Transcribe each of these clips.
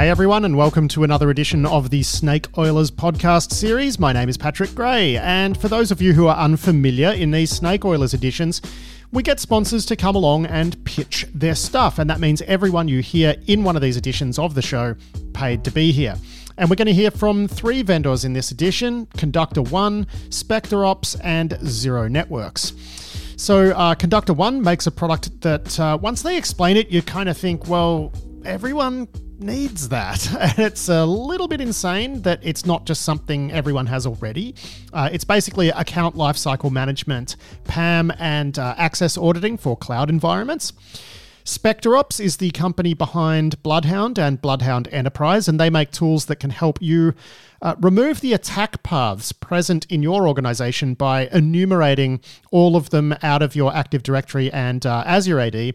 Hey everyone, and welcome to another edition of the Snake Oilers podcast series. My name is Patrick Gray, and for those of you who are unfamiliar in these Snake Oilers editions, we get sponsors to come along and pitch their stuff, and that means everyone you hear in one of these editions of the show paid to be here. And we're going to hear from three vendors in this edition ConductorOne, Spectre Ops, and Zero Networks. So, uh, ConductorOne makes a product that uh, once they explain it, you kind of think, well, everyone needs that. And it's a little bit insane that it's not just something everyone has already. Uh, it's basically account lifecycle management, PAM, and uh, access auditing for cloud environments. SpecterOps is the company behind Bloodhound and Bloodhound Enterprise, and they make tools that can help you uh, remove the attack paths present in your organization by enumerating all of them out of your Active Directory and uh, Azure AD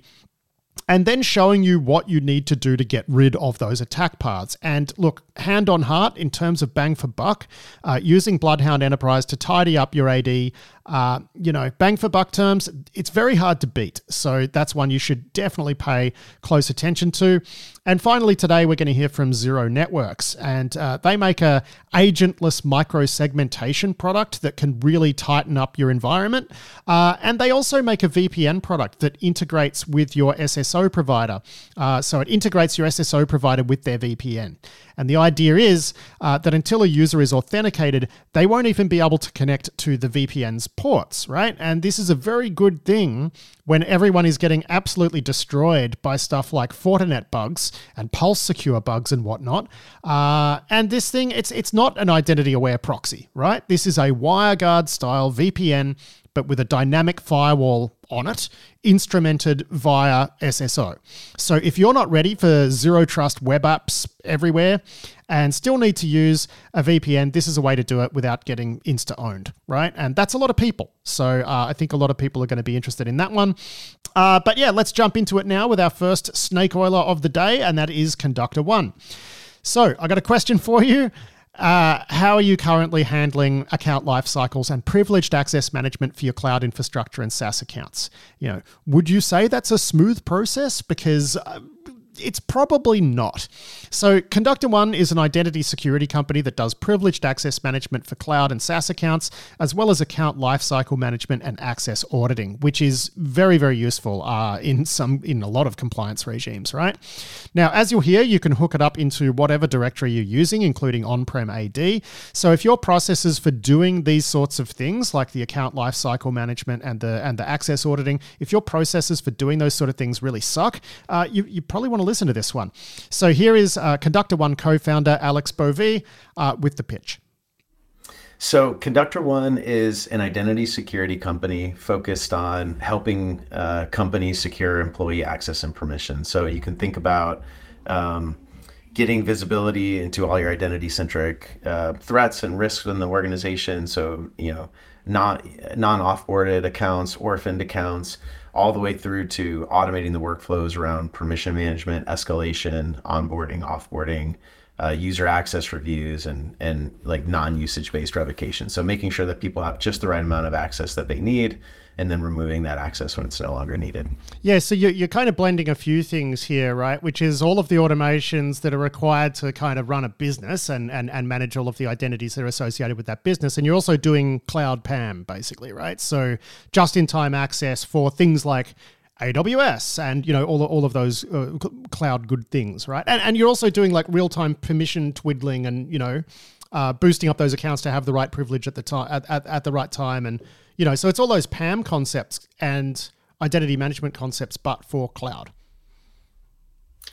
and then showing you what you need to do to get rid of those attack paths. And look, hand on heart, in terms of bang for buck, uh, using Bloodhound Enterprise to tidy up your AD uh, you know, bang for buck terms, it's very hard to beat. So that's one you should definitely pay close attention to. And finally, today we're going to hear from Zero Networks, and uh, they make a agentless micro segmentation product that can really tighten up your environment. Uh, and they also make a VPN product that integrates with your SSO provider. Uh, so it integrates your SSO provider with their VPN. And the idea is uh, that until a user is authenticated, they won't even be able to connect to the VPN's ports, right? And this is a very good thing when everyone is getting absolutely destroyed by stuff like Fortinet bugs and Pulse Secure bugs and whatnot. Uh, and this thing, it's it's not an identity aware proxy, right? This is a WireGuard style VPN but with a dynamic firewall on it, instrumented via SSO. So if you're not ready for zero trust web apps everywhere and still need to use a VPN, this is a way to do it without getting insta owned, right? And that's a lot of people. So uh, I think a lot of people are going to be interested in that one. Uh, but yeah, let's jump into it now with our first snake oiler of the day, and that is ConductorOne. So I got a question for you. Uh, how are you currently handling account life cycles and privileged access management for your cloud infrastructure and SaaS accounts? You know, would you say that's a smooth process? Because uh, it's probably not. So, ConductorOne is an identity security company that does privileged access management for cloud and SaaS accounts, as well as account lifecycle management and access auditing, which is very, very useful uh, in some in a lot of compliance regimes. Right now, as you'll hear, you can hook it up into whatever directory you're using, including on-prem AD. So, if your processes for doing these sorts of things, like the account lifecycle management and the and the access auditing, if your processes for doing those sort of things really suck, uh, you you probably want to listen to this one. So here is uh, ConductorOne co founder Alex Bovee uh, with the pitch. So, ConductorOne is an identity security company focused on helping uh, companies secure employee access and permission. So, you can think about um, getting visibility into all your identity centric uh, threats and risks in the organization. So, you know, not non offboarded accounts, orphaned accounts, all the way through to automating the workflows around permission management, escalation, onboarding, offboarding, uh, user access reviews, and and like non-usage based revocation. So making sure that people have just the right amount of access that they need and then removing that access when it's no longer needed. Yeah, so you're, you're kind of blending a few things here, right? Which is all of the automations that are required to kind of run a business and, and, and manage all of the identities that are associated with that business. And you're also doing cloud PAM, basically, right? So just in time access for things like AWS and you know all all of those uh, cloud good things, right? And and you're also doing like real time permission twiddling and you know uh, boosting up those accounts to have the right privilege at the time at, at, at the right time and you know, so it's all those PAM concepts and identity management concepts, but for cloud.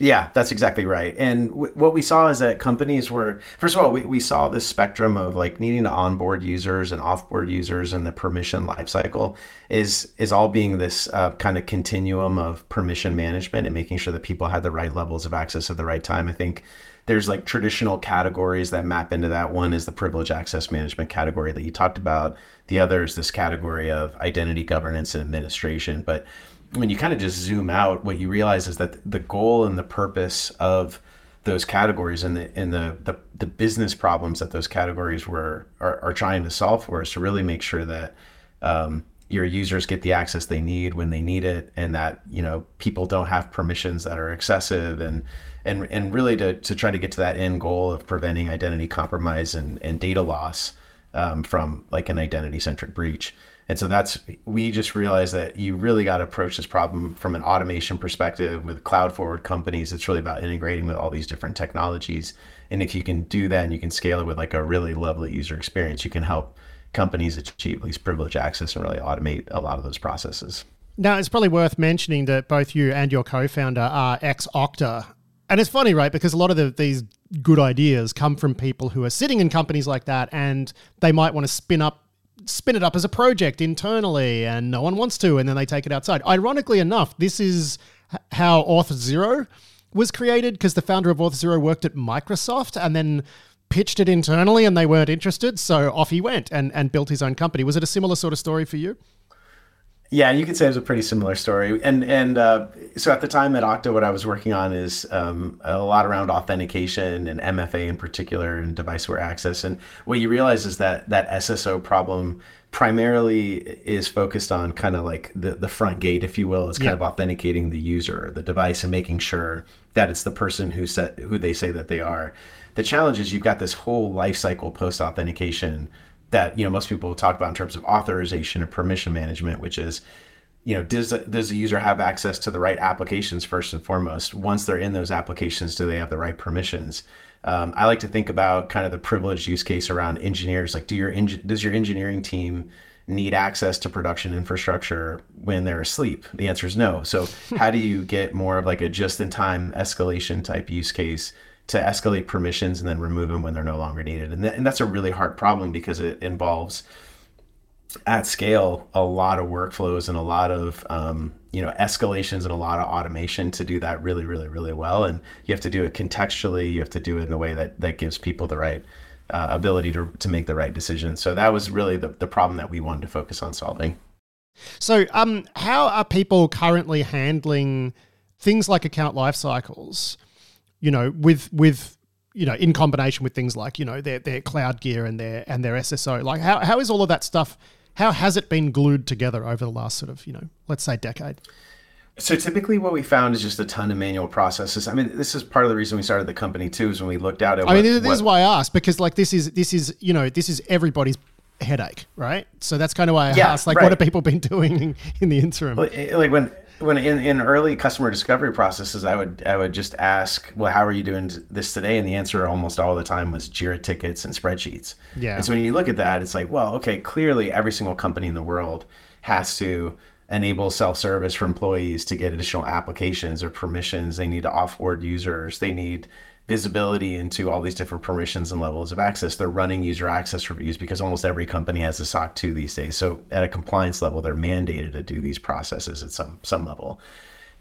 Yeah, that's exactly right. And w- what we saw is that companies were, first of all, we, we saw this spectrum of like needing to onboard users and offboard users and the permission lifecycle is is all being this uh, kind of continuum of permission management and making sure that people had the right levels of access at the right time. I think there's like traditional categories that map into that. One is the privilege access management category that you talked about. The other is this category of identity governance and administration. But when you kind of just zoom out, what you realize is that the goal and the purpose of those categories and the and the, the, the business problems that those categories were are, are trying to solve for is to really make sure that um, your users get the access they need when they need it and that you know people don't have permissions that are excessive and and and really to, to try to get to that end goal of preventing identity compromise and, and data loss um, from like an identity centric breach and so that's we just realized that you really got to approach this problem from an automation perspective with cloud forward companies it's really about integrating with all these different technologies and if you can do that and you can scale it with like a really lovely user experience you can help companies achieve least privilege access and really automate a lot of those processes. Now, it's probably worth mentioning that both you and your co founder are ex Okta. And it's funny, right? Because a lot of the, these good ideas come from people who are sitting in companies like that and they might want to spin up spin it up as a project internally and no one wants to and then they take it outside. Ironically enough, this is how Auth0 was created because the founder of Auth0 worked at Microsoft and then pitched it internally and they weren't interested, so off he went and, and built his own company. Was it a similar sort of story for you? Yeah, you could say it was a pretty similar story. And and uh, so at the time at Okta, what I was working on is um, a lot around authentication and MFA in particular and device aware access. And what you realize is that that SSO problem primarily is focused on kind of like the, the front gate, if you will, is kind yeah. of authenticating the user, the device, and making sure that it's the person who set who they say that they are. The challenge is you've got this whole life cycle post authentication that you know most people talk about in terms of authorization and permission management, which is you know does does the user have access to the right applications first and foremost? Once they're in those applications, do they have the right permissions? Um, I like to think about kind of the privileged use case around engineers. Like, do your does your engineering team need access to production infrastructure when they're asleep? The answer is no. So, how do you get more of like a just in time escalation type use case to escalate permissions and then remove them when they're no longer needed? And, th- and that's a really hard problem because it involves at scale a lot of workflows and a lot of um, you know escalations and a lot of automation to do that really really really well. And you have to do it contextually. You have to do it in a way that that gives people the right uh, ability to, to make the right decision. So that was really the, the problem that we wanted to focus on solving. So um, how are people currently handling things like account life cycles you know with with you know in combination with things like you know their their cloud gear and their and their sso like how, how is all of that stuff how has it been glued together over the last sort of, you know, let's say decade? So typically, what we found is just a ton of manual processes. I mean, this is part of the reason we started the company too, is when we looked out at. I mean, this what, is why I asked because, like, this is this is you know this is everybody's headache, right? So that's kind of why I yeah, asked, like, right. what have people been doing in the interim? Like when when in, in early customer discovery processes, I would I would just ask, well, how are you doing this today? And the answer almost all the time was Jira tickets and spreadsheets. Yeah. And so when you look at that, it's like, well, okay, clearly every single company in the world has to enable self-service for employees to get additional applications or permissions. They need to offboard users. They need visibility into all these different permissions and levels of access. They're running user access reviews because almost every company has a SOC 2 these days. So at a compliance level, they're mandated to do these processes at some some level.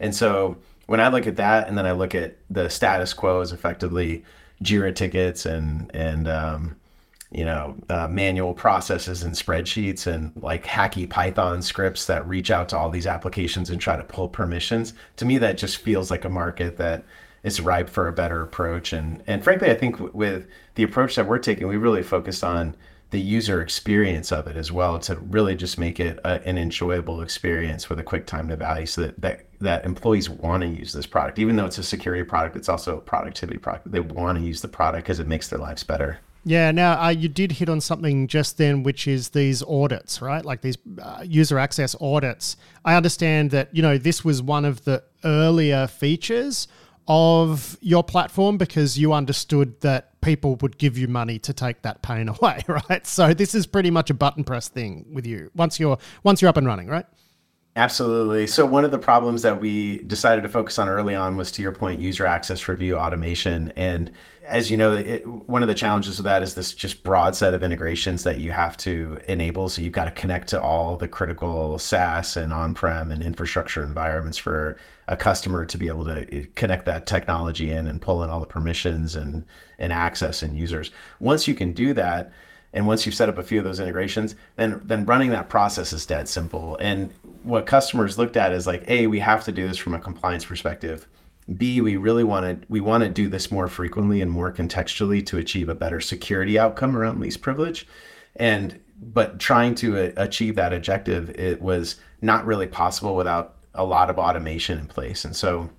And so when I look at that, and then I look at the status quo as effectively Jira tickets and and um, you know uh, manual processes and spreadsheets and like hacky Python scripts that reach out to all these applications and try to pull permissions. To me, that just feels like a market that is ripe for a better approach. And and frankly, I think with the approach that we're taking, we really focused on the user experience of it as well to really just make it a, an enjoyable experience with a quick time to value so that, that that employees want to use this product. Even though it's a security product it's also a productivity product. They want to use the product because it makes their lives better. Yeah now uh, you did hit on something just then which is these audits right? Like these uh, user access audits. I understand that you know this was one of the earlier features of your platform because you understood that people would give you money to take that pain away, right? So this is pretty much a button press thing with you once you're once you're up and running, right? Absolutely. So one of the problems that we decided to focus on early on was to your point user access review automation and as you know, it, one of the challenges of that is this just broad set of integrations that you have to enable. So you've got to connect to all the critical SaaS and on-prem and infrastructure environments for a customer to be able to eh, connect that technology in and pull in all the permissions and and access and users. Once you can do that, and once you've set up a few of those integrations, then then running that process is dead simple. And what customers looked at is like, a, we have to do this from a compliance perspective B, we really want to we want to do this more frequently and more contextually to achieve a better security outcome around least privilege. And but trying to achieve that objective, it was not really possible without a lot of automation in place. And so,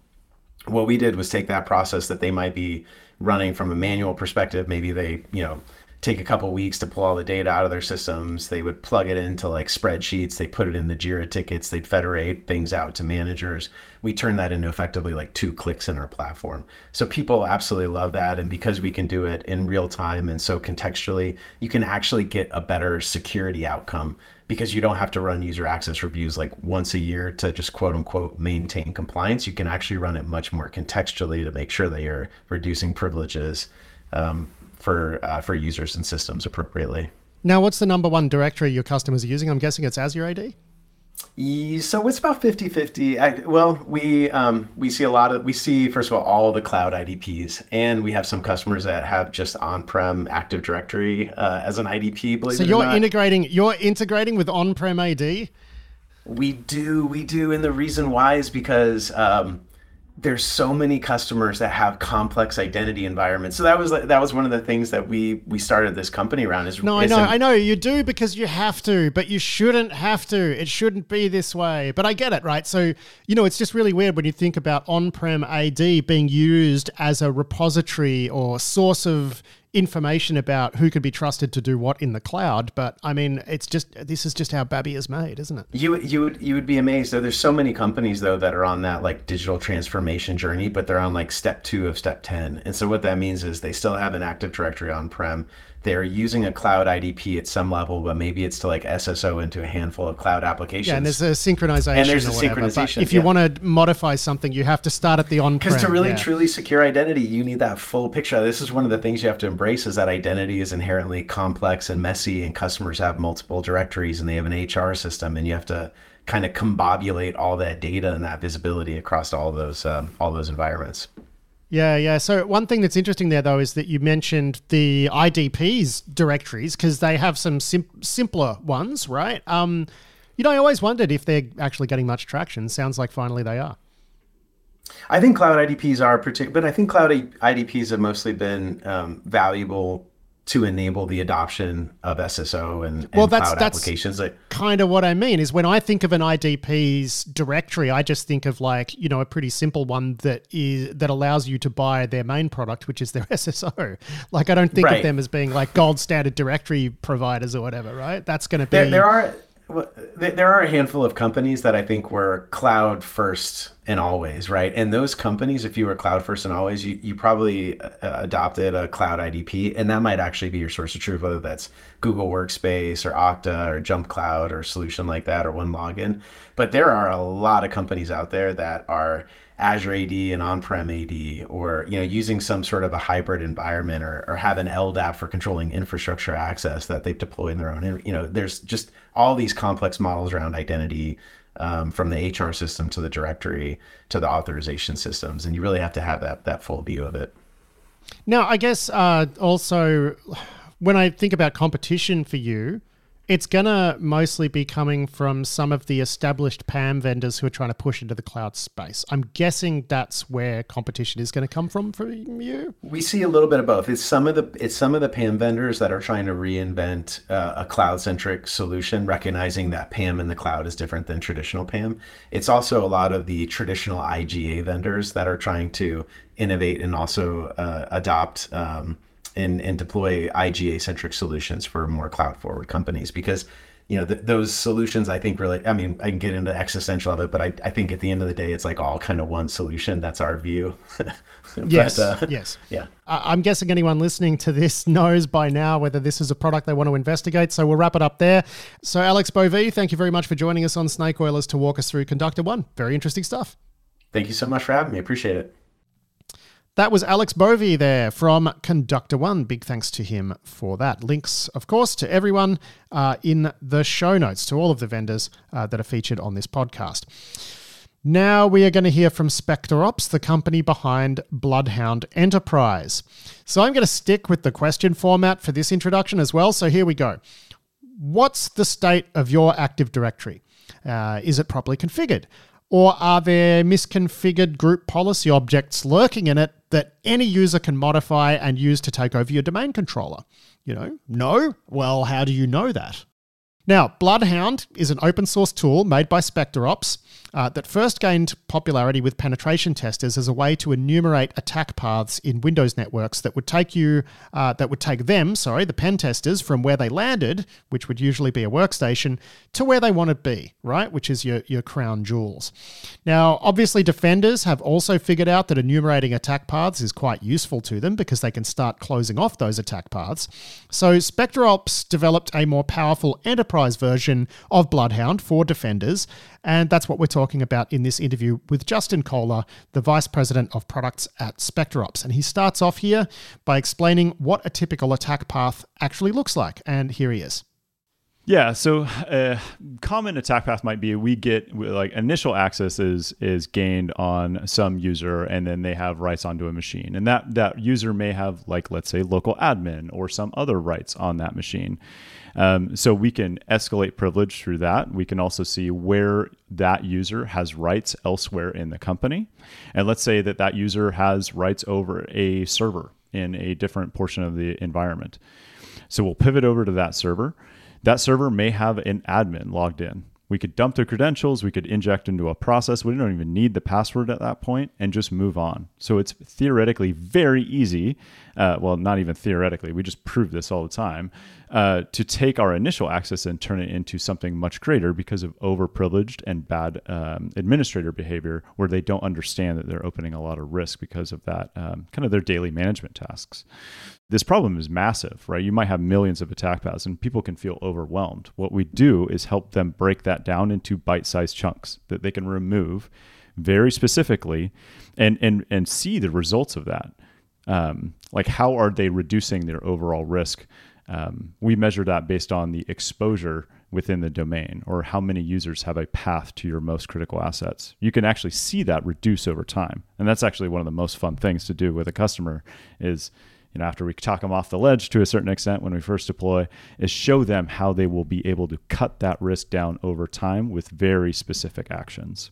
what we did was take that process that they might be running from a manual perspective. Maybe they, you know, take a couple weeks to pull all the data out of their systems. They would plug it into like spreadsheets. They put it in the Jira tickets. They'd federate things out to managers. We turn that into effectively like two clicks in our platform. So people absolutely love that. And because we can do it in real time and so contextually, you can actually get a better security outcome because you don't have to run user access reviews like once a year to just quote unquote maintain compliance. You can actually run it much more contextually to make sure that you're reducing privileges. Um, for uh, for users and systems appropriately. Now, what's the number one directory your customers are using? I'm guessing it's Azure AD. So it's about 50 50. well, we um, we see a lot of, we see, first of all, all the cloud IDPs, and we have some customers that have just on prem Active Directory uh, as an IDP. so you're integrating, you're integrating with on prem AD? We do, we do. And the reason why is because um, there's so many customers that have complex identity environments. So that was that was one of the things that we we started this company around. Is no, I know, I know you do because you have to, but you shouldn't have to. It shouldn't be this way. But I get it, right? So you know, it's just really weird when you think about on-prem AD being used as a repository or source of information about who could be trusted to do what in the cloud. But I mean, it's just this is just how Babby is made, isn't it? You you would you would be amazed though. There's so many companies though that are on that like digital transformation journey, but they're on like step two of step ten. And so what that means is they still have an Active Directory on prem they're using a cloud IDP at some level, but maybe it's to like SSO into a handful of cloud applications. Yeah, and there's a synchronization. And there's a whatever, synchronization. If you yeah. want to modify something, you have to start at the on. Because to really yeah. truly secure identity, you need that full picture. This is one of the things you have to embrace: is that identity is inherently complex and messy, and customers have multiple directories and they have an HR system, and you have to kind of combobulate all that data and that visibility across all those um, all those environments. Yeah, yeah. So one thing that's interesting there, though, is that you mentioned the IDP's directories because they have some sim- simpler ones, right? Um, you know, I always wondered if they're actually getting much traction. Sounds like finally they are. I think cloud IDPs are particular, but I think cloud IDPs have mostly been um, valuable to enable the adoption of SSO and, and well, that's, cloud that's applications. Like, kind of what I mean is when I think of an IDP's directory, I just think of like you know a pretty simple one that is that allows you to buy their main product, which is their SSO. Like I don't think right. of them as being like gold standard directory providers or whatever, right? That's going to be there, there are there are a handful of companies that I think were cloud first and always, right? And those companies, if you were cloud first and always, you, you probably uh, adopted a cloud IDP, and that might actually be your source of truth, whether that's Google Workspace or Okta or JumpCloud or solution like that or OneLogin. But there are a lot of companies out there that are Azure AD and on-prem AD, or you know, using some sort of a hybrid environment, or, or have an LDAP for controlling infrastructure access that they've deployed in their own. You know, there's just all these complex models around identity, um, from the HR system to the directory to the authorization systems, and you really have to have that that full view of it. Now, I guess uh, also when I think about competition for you, it's going to mostly be coming from some of the established PAM vendors who are trying to push into the cloud space. I'm guessing that's where competition is going to come from for you. We see a little bit of both. It's some of the it's some of the PAM vendors that are trying to reinvent uh, a cloud-centric solution, recognizing that PAM in the cloud is different than traditional PAM. It's also a lot of the traditional IGA vendors that are trying to innovate and also uh, adopt um, and, and deploy IGA centric solutions for more cloud forward companies because you know th- those solutions I think really I mean I can get into the existential of it but I, I think at the end of the day it's like all kind of one solution. That's our view. But, yes uh, yes. yeah. I'm guessing anyone listening to this knows by now whether this is a product they want to investigate so we'll wrap it up there. So Alex Bovee thank you very much for joining us on Snake Oilers to walk us through ConductorOne. Very interesting stuff. Thank you so much for having me. Appreciate it that was Alex Bovee there from ConductorOne. Big thanks to him for that. Links, of course, to everyone uh, in the show notes, to all of the vendors uh, that are featured on this podcast. Now we are going to hear from SpecterOps, the company behind Bloodhound Enterprise. So I'm going to stick with the question format for this introduction as well. So here we go. What's the state of your Active Directory? Uh, is it properly configured? Or are there misconfigured group policy objects lurking in it that any user can modify and use to take over your domain controller? You know, no? Well, how do you know that? Now, Bloodhound is an open source tool made by SpecterOps uh, that first gained popularity with penetration testers as a way to enumerate attack paths in Windows networks that would take you, uh, that would take them, sorry, the pen testers from where they landed, which would usually be a workstation, to where they want to be, right, which is your your crown jewels. Now, obviously, defenders have also figured out that enumerating attack paths is quite useful to them because they can start closing off those attack paths. So, SpecterOps developed a more powerful enterprise enterprise version of Bloodhound for Defenders. And that's what we're talking about in this interview with Justin Kohler, the Vice President of Products at SpecterOps. And he starts off here by explaining what a typical attack path actually looks like. And here he is. Yeah, so a uh, common attack path might be we get like initial access is is gained on some user and then they have rights onto a machine. And that that user may have like let's say local admin or some other rights on that machine. Um, so we can escalate privilege through that. We can also see where that user has rights elsewhere in the company. And let's say that that user has rights over a server in a different portion of the environment. So we'll pivot over to that server. That server may have an admin logged in. We could dump their credentials, we could inject into a process. We don't even need the password at that point and just move on. So it's theoretically very easy. Uh, well, not even theoretically, we just prove this all the time uh, to take our initial access and turn it into something much greater because of overprivileged and bad um, administrator behavior where they don't understand that they're opening a lot of risk because of that um, kind of their daily management tasks. This problem is massive, right? You might have millions of attack paths and people can feel overwhelmed. What we do is help them break that down into bite sized chunks that they can remove very specifically and, and, and see the results of that. Um, like, how are they reducing their overall risk? Um, we measure that based on the exposure within the domain or how many users have a path to your most critical assets. You can actually see that reduce over time. And that's actually one of the most fun things to do with a customer is you know after we talk them off the ledge to a certain extent when we first deploy is show them how they will be able to cut that risk down over time with very specific actions.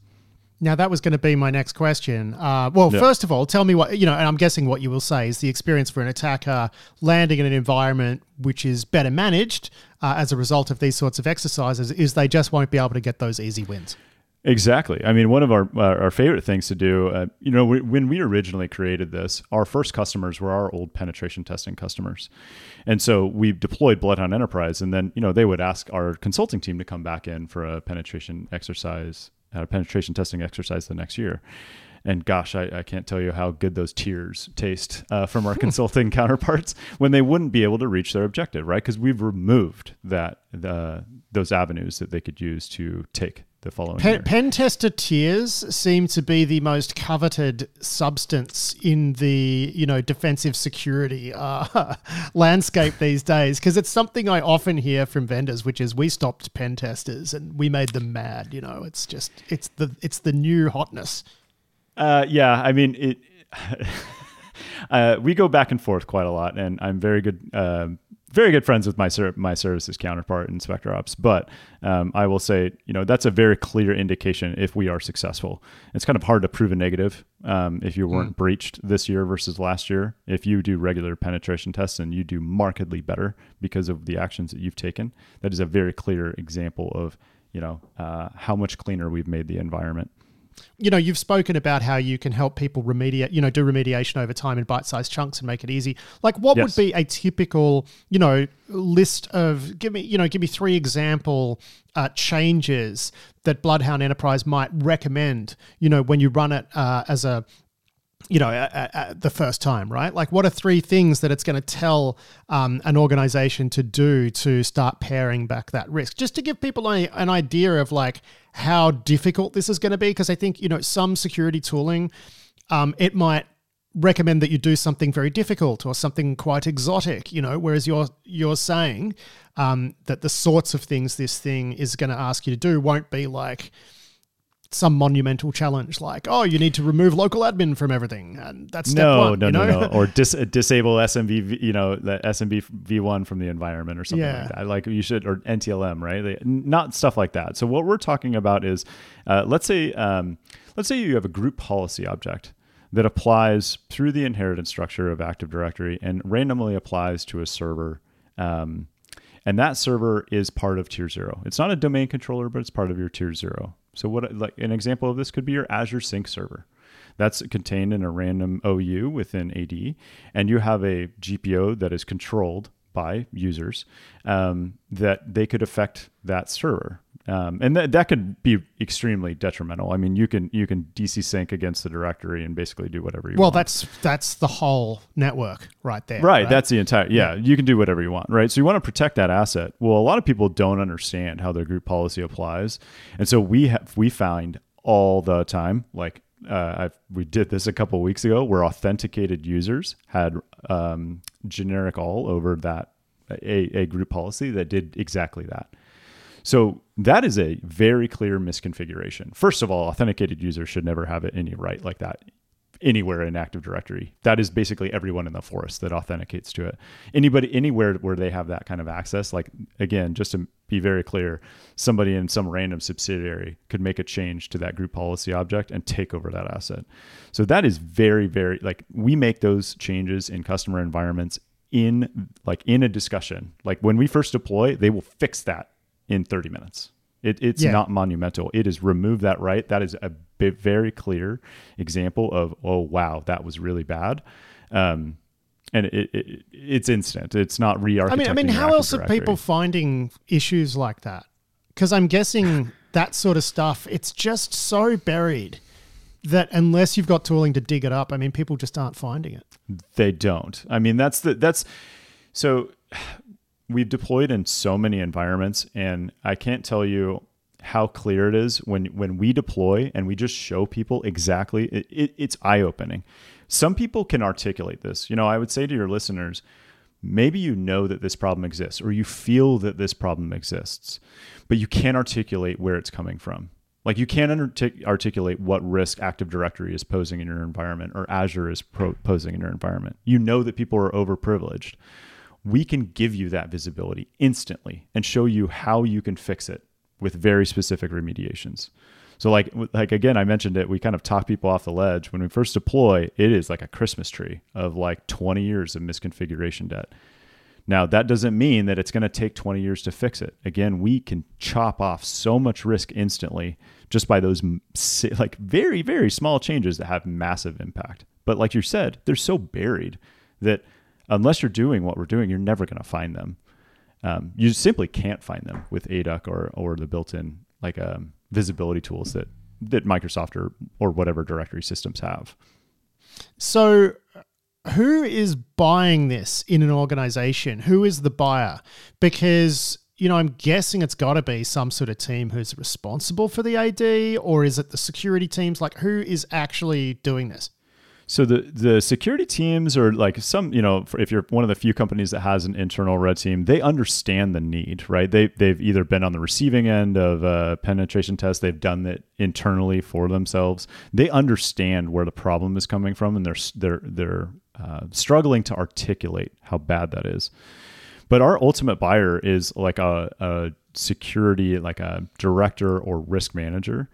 Now that was going to be my next question. Uh, well, yeah. first of all, tell me what you know, and I'm guessing what you will say is the experience for an attacker landing in an environment which is better managed uh, as a result of these sorts of exercises is they just won't be able to get those easy wins. Exactly. I mean, one of our uh, our favorite things to do, uh, you know, we, when we originally created this, our first customers were our old penetration testing customers, and so we deployed Bloodhound Enterprise, and then you know they would ask our consulting team to come back in for a penetration exercise a penetration testing exercise the next year. And gosh, I, I can't tell you how good those tears taste uh, from our consulting counterparts when they wouldn't be able to reach their objective, right? Because we've removed that the, those avenues that they could use to take the following pen, pen tester tears seem to be the most coveted substance in the you know defensive security uh, landscape these days because it's something I often hear from vendors, which is we stopped pen testers and we made them mad. You know, it's just it's the it's the new hotness. Uh, yeah, I mean it. uh, we go back and forth quite a lot, and I'm very good. Very good friends with my ser- my services counterpart in SpecterOps, but um, I will say, you know, that's a very clear indication if we are successful. It's kind of hard to prove a negative um, if you weren't mm. breached this year versus last year. If you do regular penetration tests and you do markedly better because of the actions that you've taken, that is a very clear example of, you know, uh, how much cleaner we've made the environment you know, you've spoken about how you can help people remediate, you know, do remediation over time in bite-sized chunks and make it easy. Like, what yes. would be a typical, you know, list of? Give me, you know, give me three example uh, changes that Bloodhound Enterprise might recommend. You know, when you run it uh, as a you know, the first time, right? Like, what are three things that it's going to tell um, an organization to do to start paring back that risk? Just to give people a, an idea of like how difficult this is going to be, because I think you know some security tooling, um, it might recommend that you do something very difficult or something quite exotic, you know, whereas you're you're saying um, that the sorts of things this thing is going to ask you to do won't be like some monumental challenge like, oh, you need to remove local admin from everything, and that's step no, one. No, you know? no, no, or dis- disable SMB, you know, the SMB v1 from the environment or something yeah. like that. Like you should, or NTLM, right? They, not stuff like that. So what we're talking about is, uh, let's say, um, let's say you have a group policy object that applies through the inheritance structure of Active Directory and randomly applies to a server. Um, and that server is part of tier zero. It's not a domain controller, but it's part of your tier zero. So what like an example of this could be your Azure Sync server. That's contained in a random OU within AD, and you have a GPO that is controlled by users um, that they could affect that server. Um, and that that could be extremely detrimental. I mean, you can you can DCSync against the directory and basically do whatever you well, want. Well, that's that's the whole network right there. Right, right, That's the entire. Yeah, yeah, you can do whatever you want. Right. So you want to protect that asset. Well, a lot of people don't understand how their group policy applies, and so we have we find all the time like uh, we did this a couple weeks ago where authenticated users had um, GenericAll over that a, a group policy that did exactly that. So that is a very clear misconfiguration. First of all, authenticated users should never have any right like that anywhere in Active Directory. That is basically everyone in the forest that authenticates to it. Anybody anywhere where they have that kind of access, like again, just to be very clear, somebody in some random subsidiary could make a change to that group policy object and take over that asset. So that is very very like we make those changes in customer environments in like in a discussion. Like when we first deploy, they will fix that in 30 minutes. It, it's yeah. not monumental. It is remove that right. That is a very clear example of oh wow that was really bad. Um, and it, it, it's instant. It's not re-architecting. I mean, I mean, how else directory. are people finding issues like that? Because I'm guessing that sort of stuff, it's just so buried that unless you've got tooling to dig it up, I mean, people just aren't finding it. They don't. I mean, that's the that's so we've deployed in so many environments, and I can't tell you how clear it is when when we deploy and we just show people exactly. It, it, it's eye opening. Some people can articulate this. You know, I would say to your listeners, maybe you know that this problem exists or you feel that this problem exists, but you can't articulate where it's coming from. Like you can't articulate what risk Active Directory is posing in your environment or Azure is pro- posing in your environment. You know that people are overprivileged we can give you that visibility instantly and show you how you can fix it with very specific remediations. So like like again I mentioned it we kind of talk people off the ledge when we first deploy it is like a Christmas tree of like 20 years of misconfiguration debt. Now that doesn't mean that it's going to take 20 years to fix it. Again, we can chop off so much risk instantly just by those like very very small changes that have massive impact. But like you said, they're so buried that unless you're doing what we're doing, you're never going to find them. Um, you simply can't find them with ADUC or or the built-in like um, visibility tools that that Microsoft or or whatever directory systems have. So, who is buying this in an organization? Who is the buyer? Because you know, I'm guessing it's got to be some sort of team who's responsible for the AD, or is it the security teams? Like, who is actually doing this? So the the security teams are like some, you know, if you're one of the few companies that has an internal red team, they understand the need, right? They they've either been on the receiving end of a penetration test, they've done it internally for themselves. They understand where the problem is coming from, and they're they're they're uh, struggling to articulate how bad that is. But our ultimate buyer is like a, a security, like a director or risk manager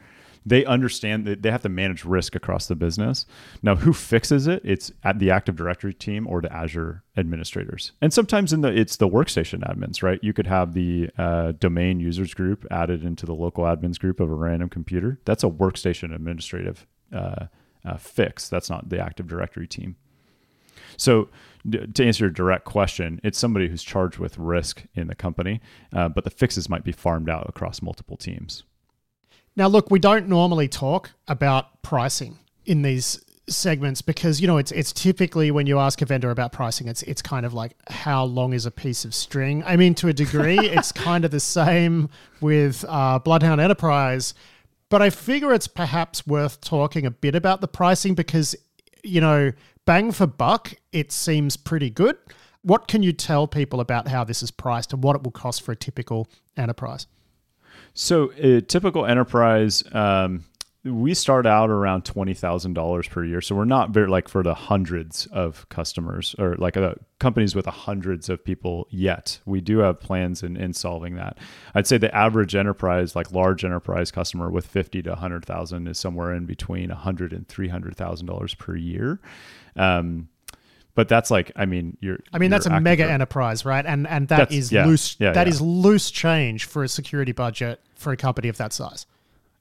they understand that they have to manage risk across the business. Now, who fixes it? It's at the Active Directory team or the Azure administrators. And sometimes in the it's the workstation admins, right? You could have the uh, domain users group added into the local admins group of a random computer. That's a workstation administrative uh, uh, fix. That's not the Active Directory team. So, to answer your direct question, it's somebody who's charged with risk in the company, uh, but the fixes might be farmed out across multiple teams. Now, look, we don't normally talk about pricing in these segments because you know it's it's typically when you ask a vendor about pricing it's it's kind of like how long is a piece of string? I mean to a degree it's kind of the same with uh, bloodhound enterprise but i figure it's perhaps worth talking a bit about the pricing because you know bang for buck it seems pretty good. What can you tell people about how this is priced and what it will cost for a typical enterprise so, a typical enterprise, um, we start out around twenty thousand dollars per year. So we're not very like for the hundreds of customers or like uh, companies with hundreds of people yet. We do have plans in, in solving that. I'd say the average enterprise, like large enterprise customer with fifty to hundred thousand, is somewhere in between a hundred and three hundred thousand dollars per year. Um, but that's like, I mean, you're. I mean, you're that's a mega enterprise, right? And and that is yeah, loose. yeah, that yeah. is loose change for a security budget for a company of that size.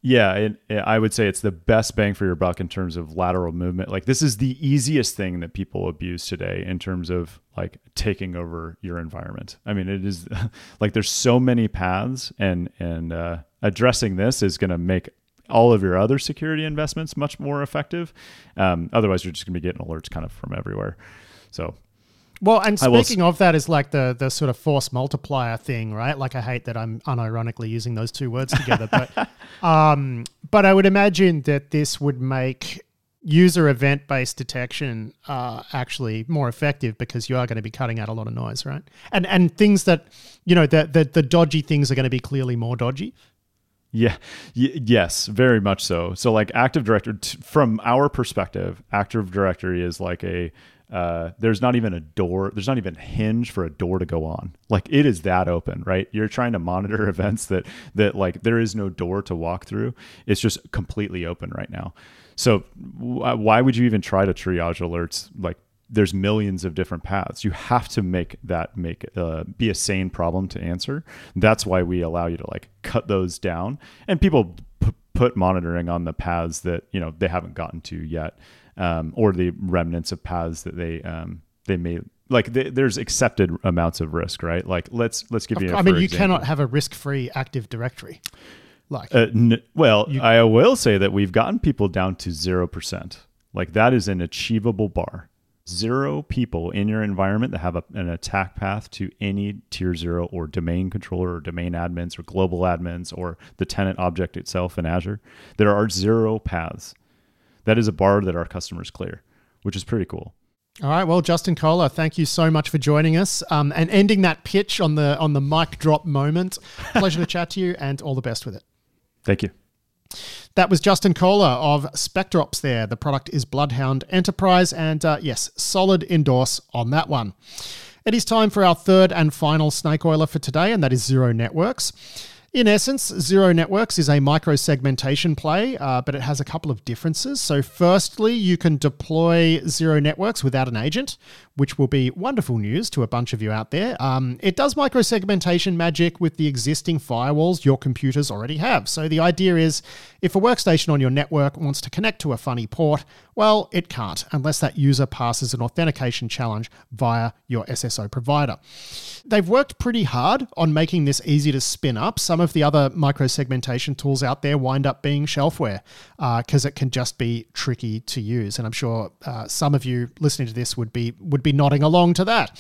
Yeah, I would say it's the best bang for your buck in terms of lateral movement. Like this is the easiest thing that people abuse today in terms of like taking over your environment. I mean, it is like there's so many paths, and and uh, addressing this is going to make all of your other security investments much more effective. Um, otherwise, you're just going to be getting alerts kind of from everywhere. So Well, and speaking of that, is like the the sort of force multiplier thing, right? Like I hate that I'm unironically using those two words together, but um, but I would imagine that this would make user event based detection uh, actually more effective because you are going to be cutting out a lot of noise, right? And and things that you know the the, the dodgy things are going to be clearly more dodgy. Yeah, y- yes, very much so. So, like Active Directory, t- from our perspective, Active Directory is like a. Uh, there's not even a door. There's not even a hinge for a door to go on. Like it is that open, right? You're trying to monitor events that that like there is no door to walk through. It's just completely open right now. So wh- why would you even try to triage alerts? Like there's millions of different paths. You have to make that make uh, be a sane problem to answer. That's why we allow you to like cut those down. And people put monitoring on the paths that you know they haven't gotten to yet, um, or the remnants of paths that they um, they may like. They, there's accepted amounts of risk, right? Like let's let's give you. a I mean, you example. cannot have a risk free Active Directory. Like Uh, n- well, I will say that we've gotten people down to zero percent. Like that is an achievable bar. Zero people in your environment that have a, an attack path to any tier zero or domain controller or domain admins or global admins or the tenant object itself in Azure. There are zero paths. That is a bar that our customers clear, which is pretty cool. All right, well, Justin Kohler, thank you so much for joining us um, and ending that pitch on the on the mic drop moment. Pleasure to chat to you, and all the best with it. Thank you. That was Justin Kohler of SpecterOps. There, the product is Bloodhound Enterprise, and uh, yes, solid endorse on that one. It is time for our third and final snake oiler for today, and that is Zero Networks. In essence, Zero Networks is a micro segmentation play, uh, but it has a couple of differences. So, firstly, you can deploy Zero Networks without an agent, which will be wonderful news to a bunch of you out there. Um, it does micro segmentation magic with the existing firewalls your computers already have. So, the idea is if a workstation on your network wants to connect to a funny port, well, it can't unless that user passes an authentication challenge via your SSO provider. They've worked pretty hard on making this easy to spin up. Some of the other micro segmentation tools out there wind up being shelfware because it can just be tricky to use. And I'm sure uh, some of you listening to this would be would be nodding along to that.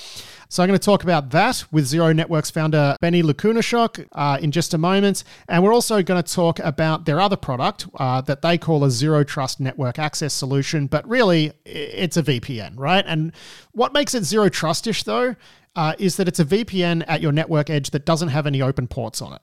So I'm going to talk about that with Zero Networks founder Benny Lakunishok uh, in just a moment, and we're also going to talk about their other product uh, that they call a Zero Trust Network Access Solution, but really it's a VPN, right? And what makes it Zero Trustish though uh, is that it's a VPN at your network edge that doesn't have any open ports on it.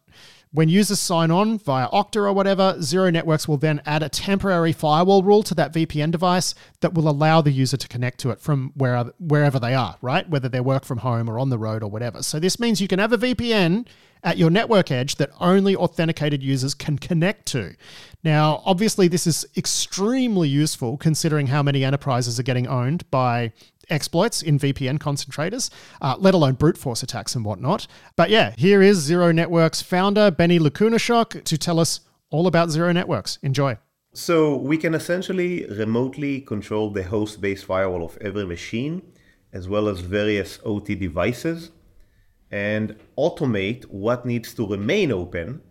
When users sign on via Okta or whatever, Zero Networks will then add a temporary firewall rule to that VPN device that will allow the user to connect to it from wherever, wherever they are, right? Whether they work from home or on the road or whatever. So this means you can have a VPN at your network edge that only authenticated users can connect to. Now, obviously, this is extremely useful considering how many enterprises are getting owned by exploits in VPN concentrators, uh, let alone brute force attacks and whatnot. But yeah, here is Zero Networks founder Benny Lakunishok to tell us all about Zero Networks. Enjoy. So we can essentially remotely control the host-based firewall of every machine, as well as various OT devices, and automate what needs to remain open,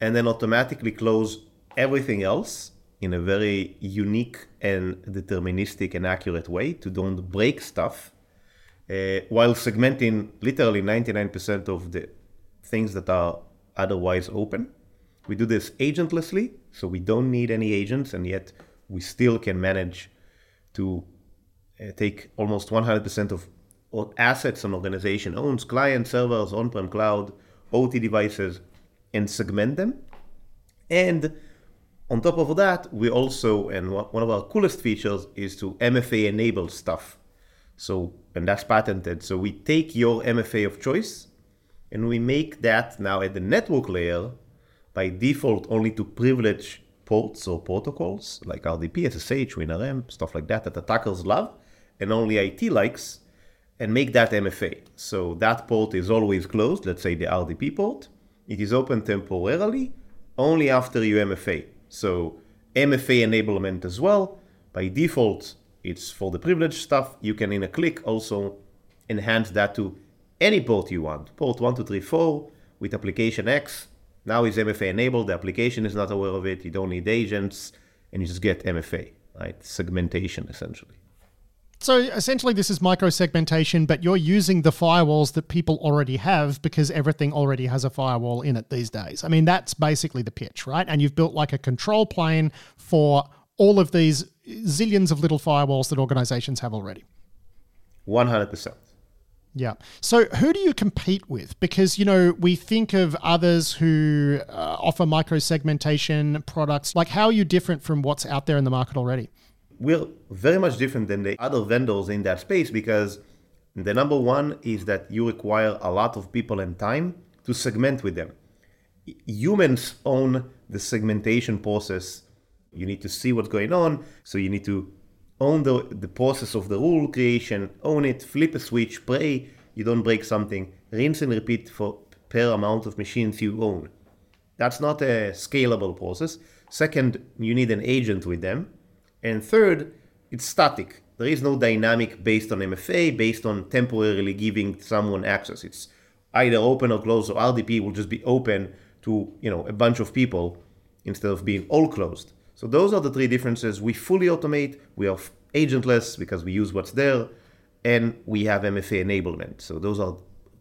and then automatically close everything else in a very unique and deterministic and accurate way to don't break stuff, uh, while segmenting literally 99% of the things that are otherwise open. We do this agentlessly, so we don't need any agents, and yet we still can manage to uh, take almost 100% of assets an organization owns, client servers, on-prem cloud, OT devices, and segment them. And on top of that, we also, and one of our coolest features is to MFA enable stuff. So, and that's patented. So we take your MFA of choice and we make that now at the network layer by default only to privilege ports or protocols like RDP, SSH, WinRM, stuff like that that attackers love. and only IT likes and make that MFA. So that port is always closed, let's say the RDP port. It is open temporarily only after you MFA. So MFA enablement as well. By default, it's for the privileged stuff. You can, in a click, also enhance that to any port you want. Port 1234 with application X. Now is MFA enabled. The application is not aware of it. You don't need agents, and you just get MFA, right? Segmentation, essentially. So essentially, this is micro-segmentation, but you're using the firewalls that people already have because everything already has a firewall in it these days. I mean, that's basically the pitch, right? And you've built like a control plane for all of these zillions of little firewalls that organizations have already. 100%. Yeah. So who do you compete with? Because, you know, we think of others who uh, offer micro segmentation products. Like, how are you different from what's out there in the market already? We're very much different than the other vendors in that space because the number one is that you require a lot of people and time to segment with them. Humans own the segmentation process. You need to see what's going on. So you need to own the, the process of the rule creation, own it, flip a switch, pray you don't break something, rinse and repeat for per amount of machines you own. That's not a scalable process. Second, you need an agent with them. And third, it's static. There is no dynamic based on MFA, based on temporarily giving someone access. It's either open or closed, so RDP will just be open to you know a bunch of people instead of being all closed. So those are the three differences. We fully automate, we are agentless because we use what's there, and we have MFA enablement. So those are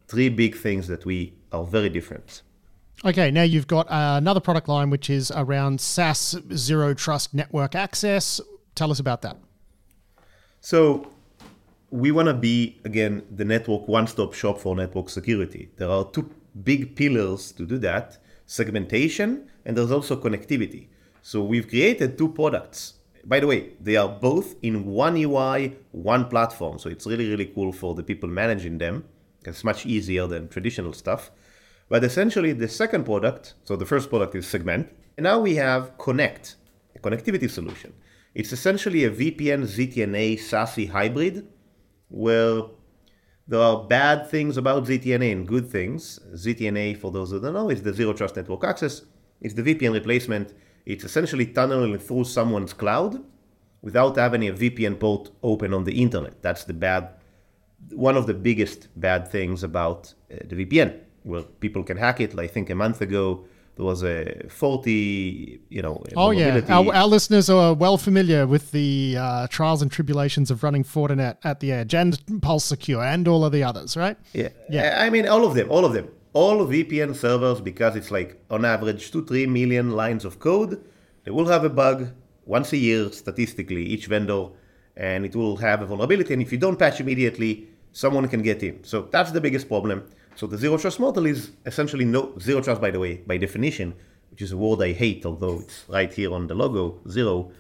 three big things that we are very different. Okay, now you've got uh, another product line which is around SaaS Zero Trust Network Access. Tell us about that. So we want to be again the network one-stop shop for network security. There are two big pillars to do that: segmentation and there's also connectivity. So we've created two products. By the way, they are both in one UI, one platform. So it's really, really cool for the people managing them. It's much easier than traditional stuff. But essentially, the second product, so the first product is Segment. And now we have Connect, a connectivity solution. It's essentially a VPN ZTNA SASE hybrid where there are bad things about ZTNA and good things. ZTNA, for those who don't know, is the Zero Trust Network Access. It's the VPN replacement it's essentially tunneling through someone's cloud without having a VPN port open on the internet. That's the bad, one of the biggest bad things about uh, the VPN, where people can hack it. I think a month ago there was a 40, you know. Oh yeah, our, our, listeners are well familiar with the uh, trials and tribulations of running Fortinet at the edge and Pulse Secure and all of the others, right? Yeah, yeah. I mean, all of them, all of them all of VPN servers, because it's like on average 2 3 million lines of code, they will have a bug once a year, statistically, each vendor, and it will have a vulnerability. And if you don't patch immediately, someone can get in. So that's the biggest problem. So the zero trust model is essentially no zero trust, by the way, by definition, which is a word I hate, although it's right here on the logo, zero.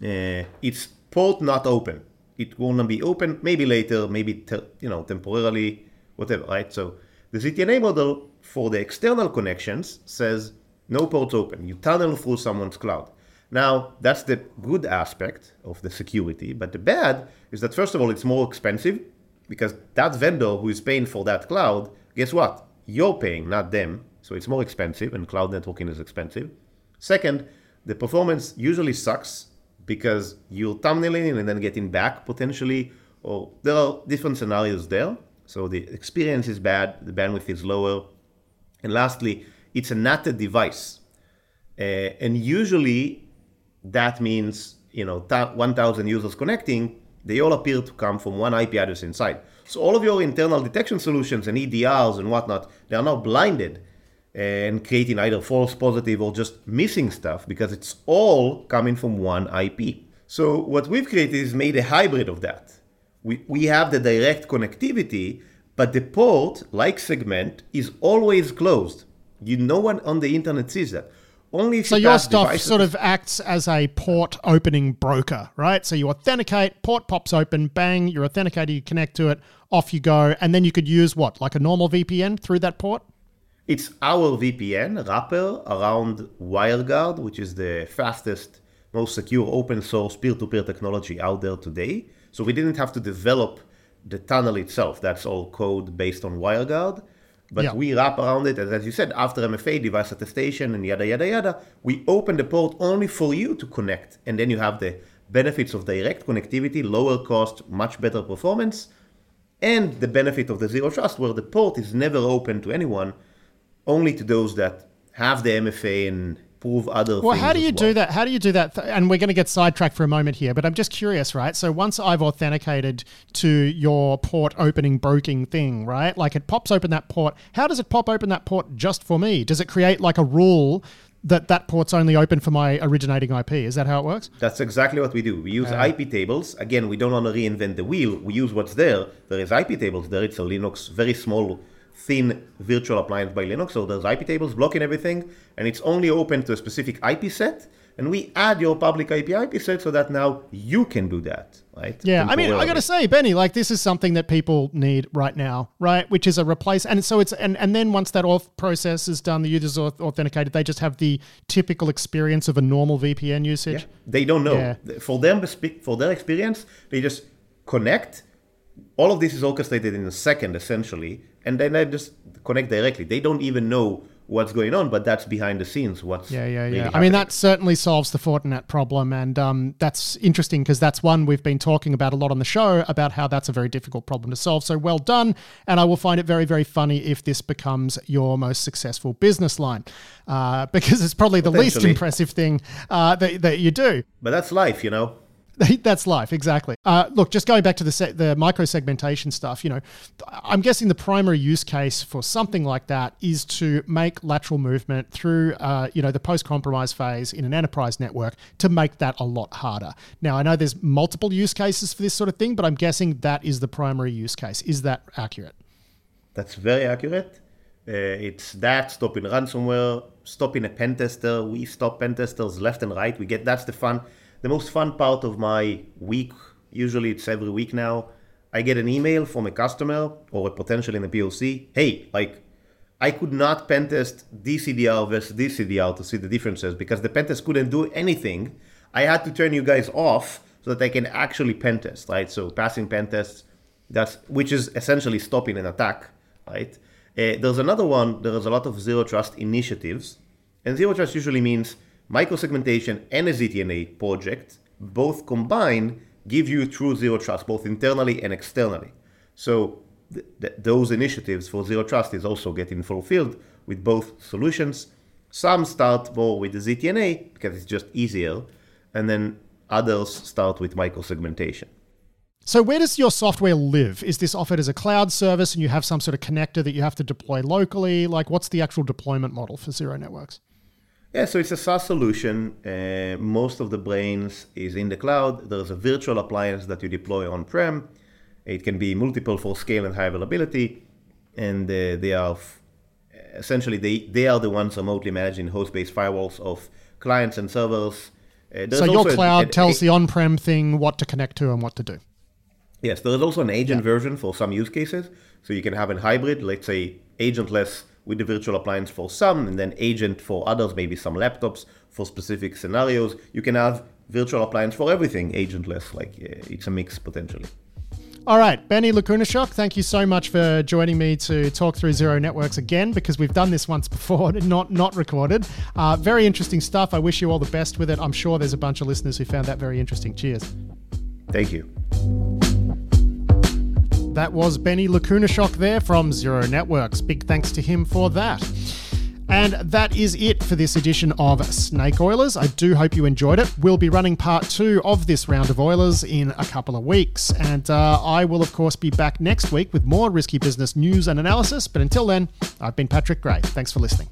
Uh, it's port not open. It not be open, maybe later, maybe you know temporarily, whatever, right? So the ZTNA model for the external connections says no ports open. You tunnel through someone's cloud. Now, that's the good aspect of the security, but the bad is that first of all, it's more expensive because that vendor who is paying for that cloud, guess what? You're paying, not them. So it's more expensive, and cloud networking is expensive. Second, the performance usually sucks because you're tunneling and then getting back potentially, or there are different scenarios there. So the experience is bad, the bandwidth is lower. And lastly, it's a NATed device. Uh, and usually that means, you know, 1,000 users connecting, they all appear to come from one IP address inside. So all of your internal detection solutions and EDRs and whatnot, they are now blinded and creating either false positive or just missing stuff because it's all coming from one IP. So what we've created is made a hybrid of that we, we have the direct connectivity, but the port, like segment, is always closed. You no one on the internet sees that. Only so you your stuff devices. sort of acts as a port opening broker, right? So you authenticate, port pops open, bang, you're authenticated, you connect to it, off you go, and then you could use what, like a normal VPN through that port? It's our VPN wrapper around WireGuard, which is the fastest, most secure open source peer-to-peer technology out there today. So we didn't have to develop the tunnel itself. That's all code based on WireGuard. But Yeah. we wrap around it, and as you said, after MFA, device attestation, and yada, yada, yada, we open the port only for you to connect. And then you have the benefits of direct connectivity, lower cost, much better performance, and the benefit of the zero trust, where the port is never open to anyone, only to those that have the MFA and prove other Well, how do you well. do that? How do you do that? And we're going to get sidetracked for a moment here, but I'm just curious, right? So once I've authenticated to your port opening broking thing, right? Like it pops open that port. How does it pop open that port just for me? Does it create like a rule that that port's only open for my originating IP? Is that how it works? That's exactly what we do. We use uh. IP tables. Again, we don't want to reinvent the wheel. We use what's there. There is IP tables there. It's a Linux, very small, thin virtual appliance by Linux. So there's IP tables blocking everything, and it's only open to a specific IP set. And we add your public IP IP set so that now you can do that, right? Yeah, I mean, I got to Temporarily. say, Benny, like this is something that people need right now, right? Which is a replace, and so it's and and then once that auth process is done, the user's auth- authenticated, they just have the typical experience of a normal VPN usage. Yeah. They don't know. Yeah. For them, for their experience, they just connect. All of this is orchestrated in a second, essentially, and then they just connect directly. They don't even know what's going on, but that's behind the scenes. What's Yeah, yeah, really yeah. I happening. mean, that certainly solves the Fortinet problem, and um, that's interesting because that's one we've been talking about a lot on the show about how that's a very difficult problem to solve. So well done, and I will find it very, very funny if this becomes your most successful business line, uh, because it's probably the least impressive thing uh, that that you do. But that's life, you know. That's life, exactly. Uh, look, just going back to the se- the micro segmentation stuff, you know, I'm guessing the primary use case for something like that is to make lateral movement through, uh, you know, the post compromise phase in an enterprise network to make that a lot harder. Now, I know there's multiple use cases for this sort of thing, but I'm guessing that is the primary use case. Is that accurate? That's very accurate. Uh, it's that stopping ransomware, stopping a pen tester. We stop pen testers left and right. We get that's the fun, the most fun part of my week. Usually it's every week now. I get an email from a customer or a potential in a POC. Hey, like I could not pen test DCDR versus DCDR to see the differences because the pen test couldn't do anything. I had to turn you guys off so that I can actually pen test, right? So passing pen tests, that's which is essentially stopping an attack, right? Uh, there's another one. There's a lot of zero trust initiatives, and zero trust usually means microsegmentation and a ZTNA project, both combined, give you true zero trust, both internally and externally. So th- th- those initiatives for zero trust is also getting fulfilled with both solutions. Some start more with the ZTNA because it's just easier, and then others start with microsegmentation. So, where does your software live? Is this offered as a cloud service and you have some sort of connector that you have to deploy locally? Like, what's the actual deployment model for Zero Networks? Yeah, so it's a SaaS solution. Uh, most of the brains is in the cloud. There's a virtual appliance that you deploy on-prem. It can be multiple for scale and high availability, and uh, they are f- essentially they, they are the ones remotely managing host-based firewalls of clients and servers. Uh, So, your also a- cloud a- tells a- the on prem thing what to connect to and what to do. Yes, there is also an agent version for some use cases. So you can have a hybrid, let's say agentless with the virtual appliance for some, and then agent for others, maybe some laptops for specific scenarios. You can have virtual appliance for everything, agentless. Like uh, it's a mix potentially. All right, Benny Lakunishok, thank you so much for joining me to talk through Zero Networks again because we've done this once before, not not recorded. Uh, very interesting stuff. I wish you all the best with it. I'm sure there's a bunch of listeners who found that very interesting. Cheers. Thank you. That was Benny Lakunishok there from Zero Networks. Big thanks to him for that. And that is it for this edition of Snake Oilers. I do hope you enjoyed it. We'll be running part two of this round of Oilers in a couple of weeks. And uh, I will, of course, be back next week with more risky business news and analysis. But until then, I've been Patrick Gray. Thanks for listening.